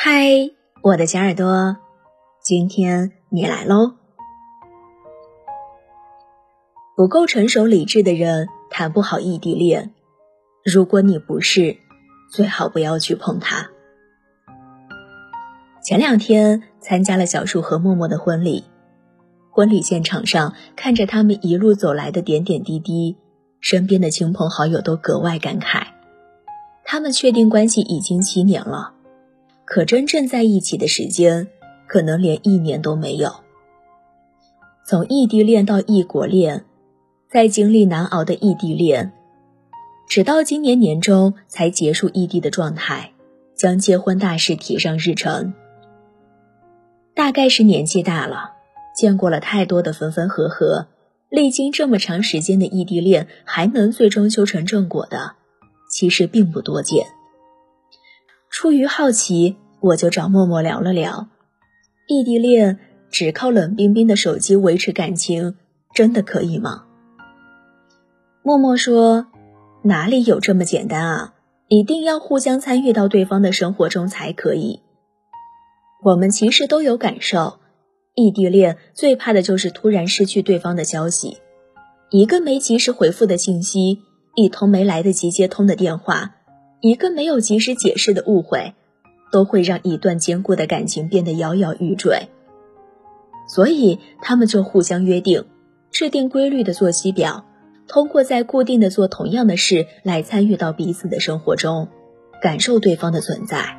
嗨，我的小耳朵，今天你来喽。不够成熟理智的人谈不好异地恋。如果你不是，最好不要去碰它。前两天参加了小树和默默的婚礼，婚礼现场上看着他们一路走来的点点滴滴，身边的亲朋好友都格外感慨。他们确定关系已经七年了。可真正在一起的时间，可能连一年都没有。从异地恋到异国恋，再经历难熬的异地恋，直到今年年中才结束异地的状态，将结婚大事提上日程。大概是年纪大了，见过了太多的分分合合，历经这么长时间的异地恋，还能最终修成正果的，其实并不多见。出于好奇，我就找默默聊了聊，异地恋只靠冷冰冰的手机维持感情，真的可以吗？默默说：“哪里有这么简单啊？一定要互相参与到对方的生活中才可以。”我们其实都有感受，异地恋最怕的就是突然失去对方的消息，一个没及时回复的信息，一通没来得及接通的电话。一个没有及时解释的误会，都会让一段坚固的感情变得摇摇欲坠。所以，他们就互相约定，制定规律的作息表，通过在固定的做同样的事来参与到彼此的生活中，感受对方的存在。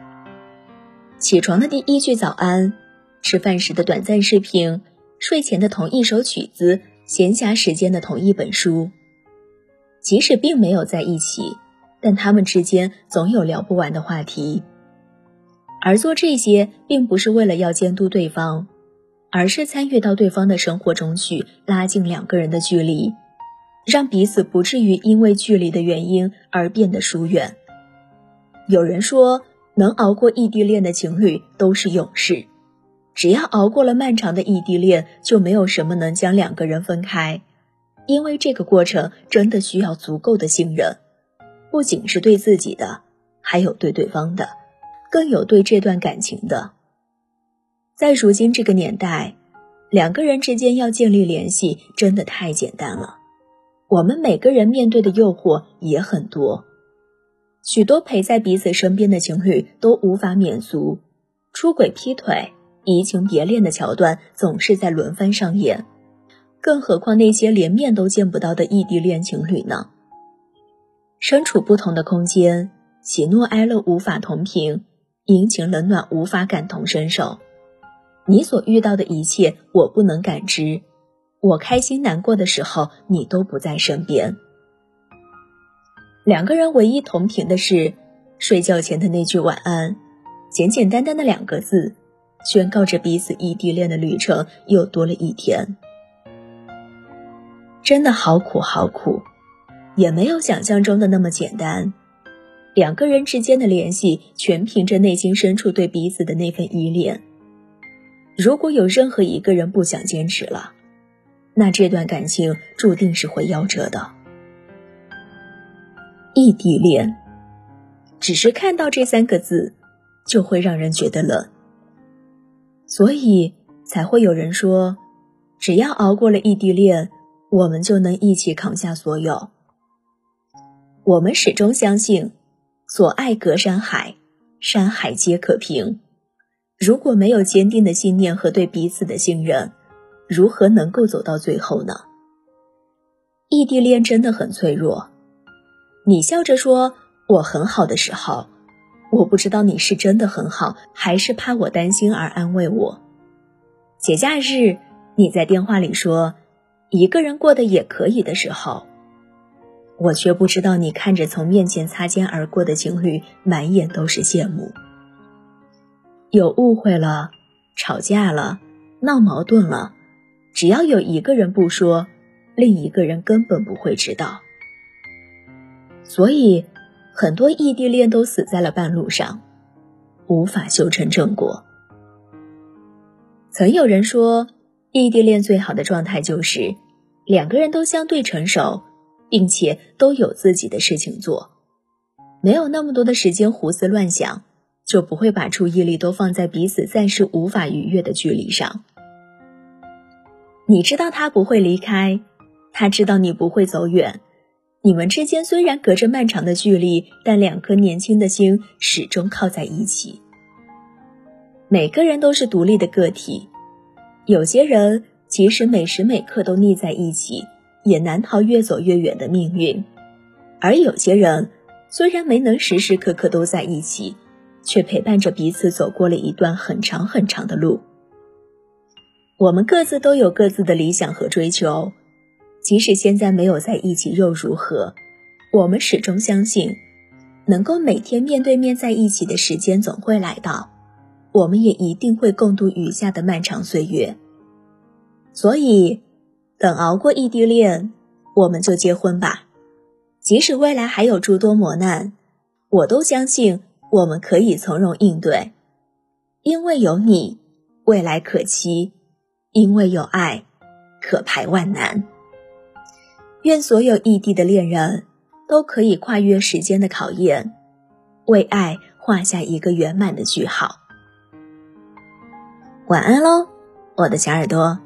起床的第一句早安，吃饭时的短暂视频，睡前的同一首曲子，闲暇时间的同一本书，即使并没有在一起。但他们之间总有聊不完的话题，而做这些并不是为了要监督对方，而是参与到对方的生活中去，拉近两个人的距离，让彼此不至于因为距离的原因而变得疏远。有人说，能熬过异地恋的情侣都是勇士，只要熬过了漫长的异地恋，就没有什么能将两个人分开，因为这个过程真的需要足够的信任。不仅是对自己的，还有对对方的，更有对这段感情的。在如今这个年代，两个人之间要建立联系真的太简单了。我们每个人面对的诱惑也很多，许多陪在彼此身边的情侣都无法免俗，出轨、劈腿、移情别恋的桥段总是在轮番上演，更何况那些连面都见不到的异地恋情侣呢？身处不同的空间，喜怒哀乐无法同频，阴晴冷暖无法感同身受。你所遇到的一切，我不能感知。我开心难过的时候，你都不在身边。两个人唯一同频的是，睡觉前的那句晚安，简简单单的两个字，宣告着彼此异地恋的旅程又多了一天。真的好苦，好苦。也没有想象中的那么简单，两个人之间的联系全凭着内心深处对彼此的那份依恋。如果有任何一个人不想坚持了，那这段感情注定是会夭折的。异地恋，只是看到这三个字，就会让人觉得冷。所以才会有人说，只要熬过了异地恋，我们就能一起扛下所有。我们始终相信，所爱隔山海，山海皆可平。如果没有坚定的信念和对彼此的信任，如何能够走到最后呢？异地恋真的很脆弱。你笑着说我很好的时候，我不知道你是真的很好，还是怕我担心而安慰我。节假日你在电话里说一个人过得也可以的时候。我却不知道，你看着从面前擦肩而过的情侣，满眼都是羡慕。有误会了，吵架了，闹矛盾了，只要有一个人不说，另一个人根本不会知道。所以，很多异地恋都死在了半路上，无法修成正果。曾有人说，异地恋最好的状态就是两个人都相对成熟。并且都有自己的事情做，没有那么多的时间胡思乱想，就不会把注意力都放在彼此暂时无法逾越的距离上。你知道他不会离开，他知道你不会走远。你们之间虽然隔着漫长的距离，但两颗年轻的心始终靠在一起。每个人都是独立的个体，有些人即使每时每刻都腻在一起，也难逃越走越远的命运；而有些人虽然没能时时刻刻都在一起，却陪伴着彼此走过了一段很长很长的路。我们各自都有各自的理想和追求，即使现在没有在一起又如何？我们始终相信，能够每天面对面在一起的时间总会来到，我们也一定会共度余下的漫长岁月。所以，等熬过异地恋，我们就结婚吧。即使未来还有诸多磨难，我都相信我们可以从容应对，因为有你，未来可期。因为有爱，可排万难。愿所有异地的恋人都可以跨越时间的考验，为爱画下一个圆满的句号。晚安喽，我的小耳朵。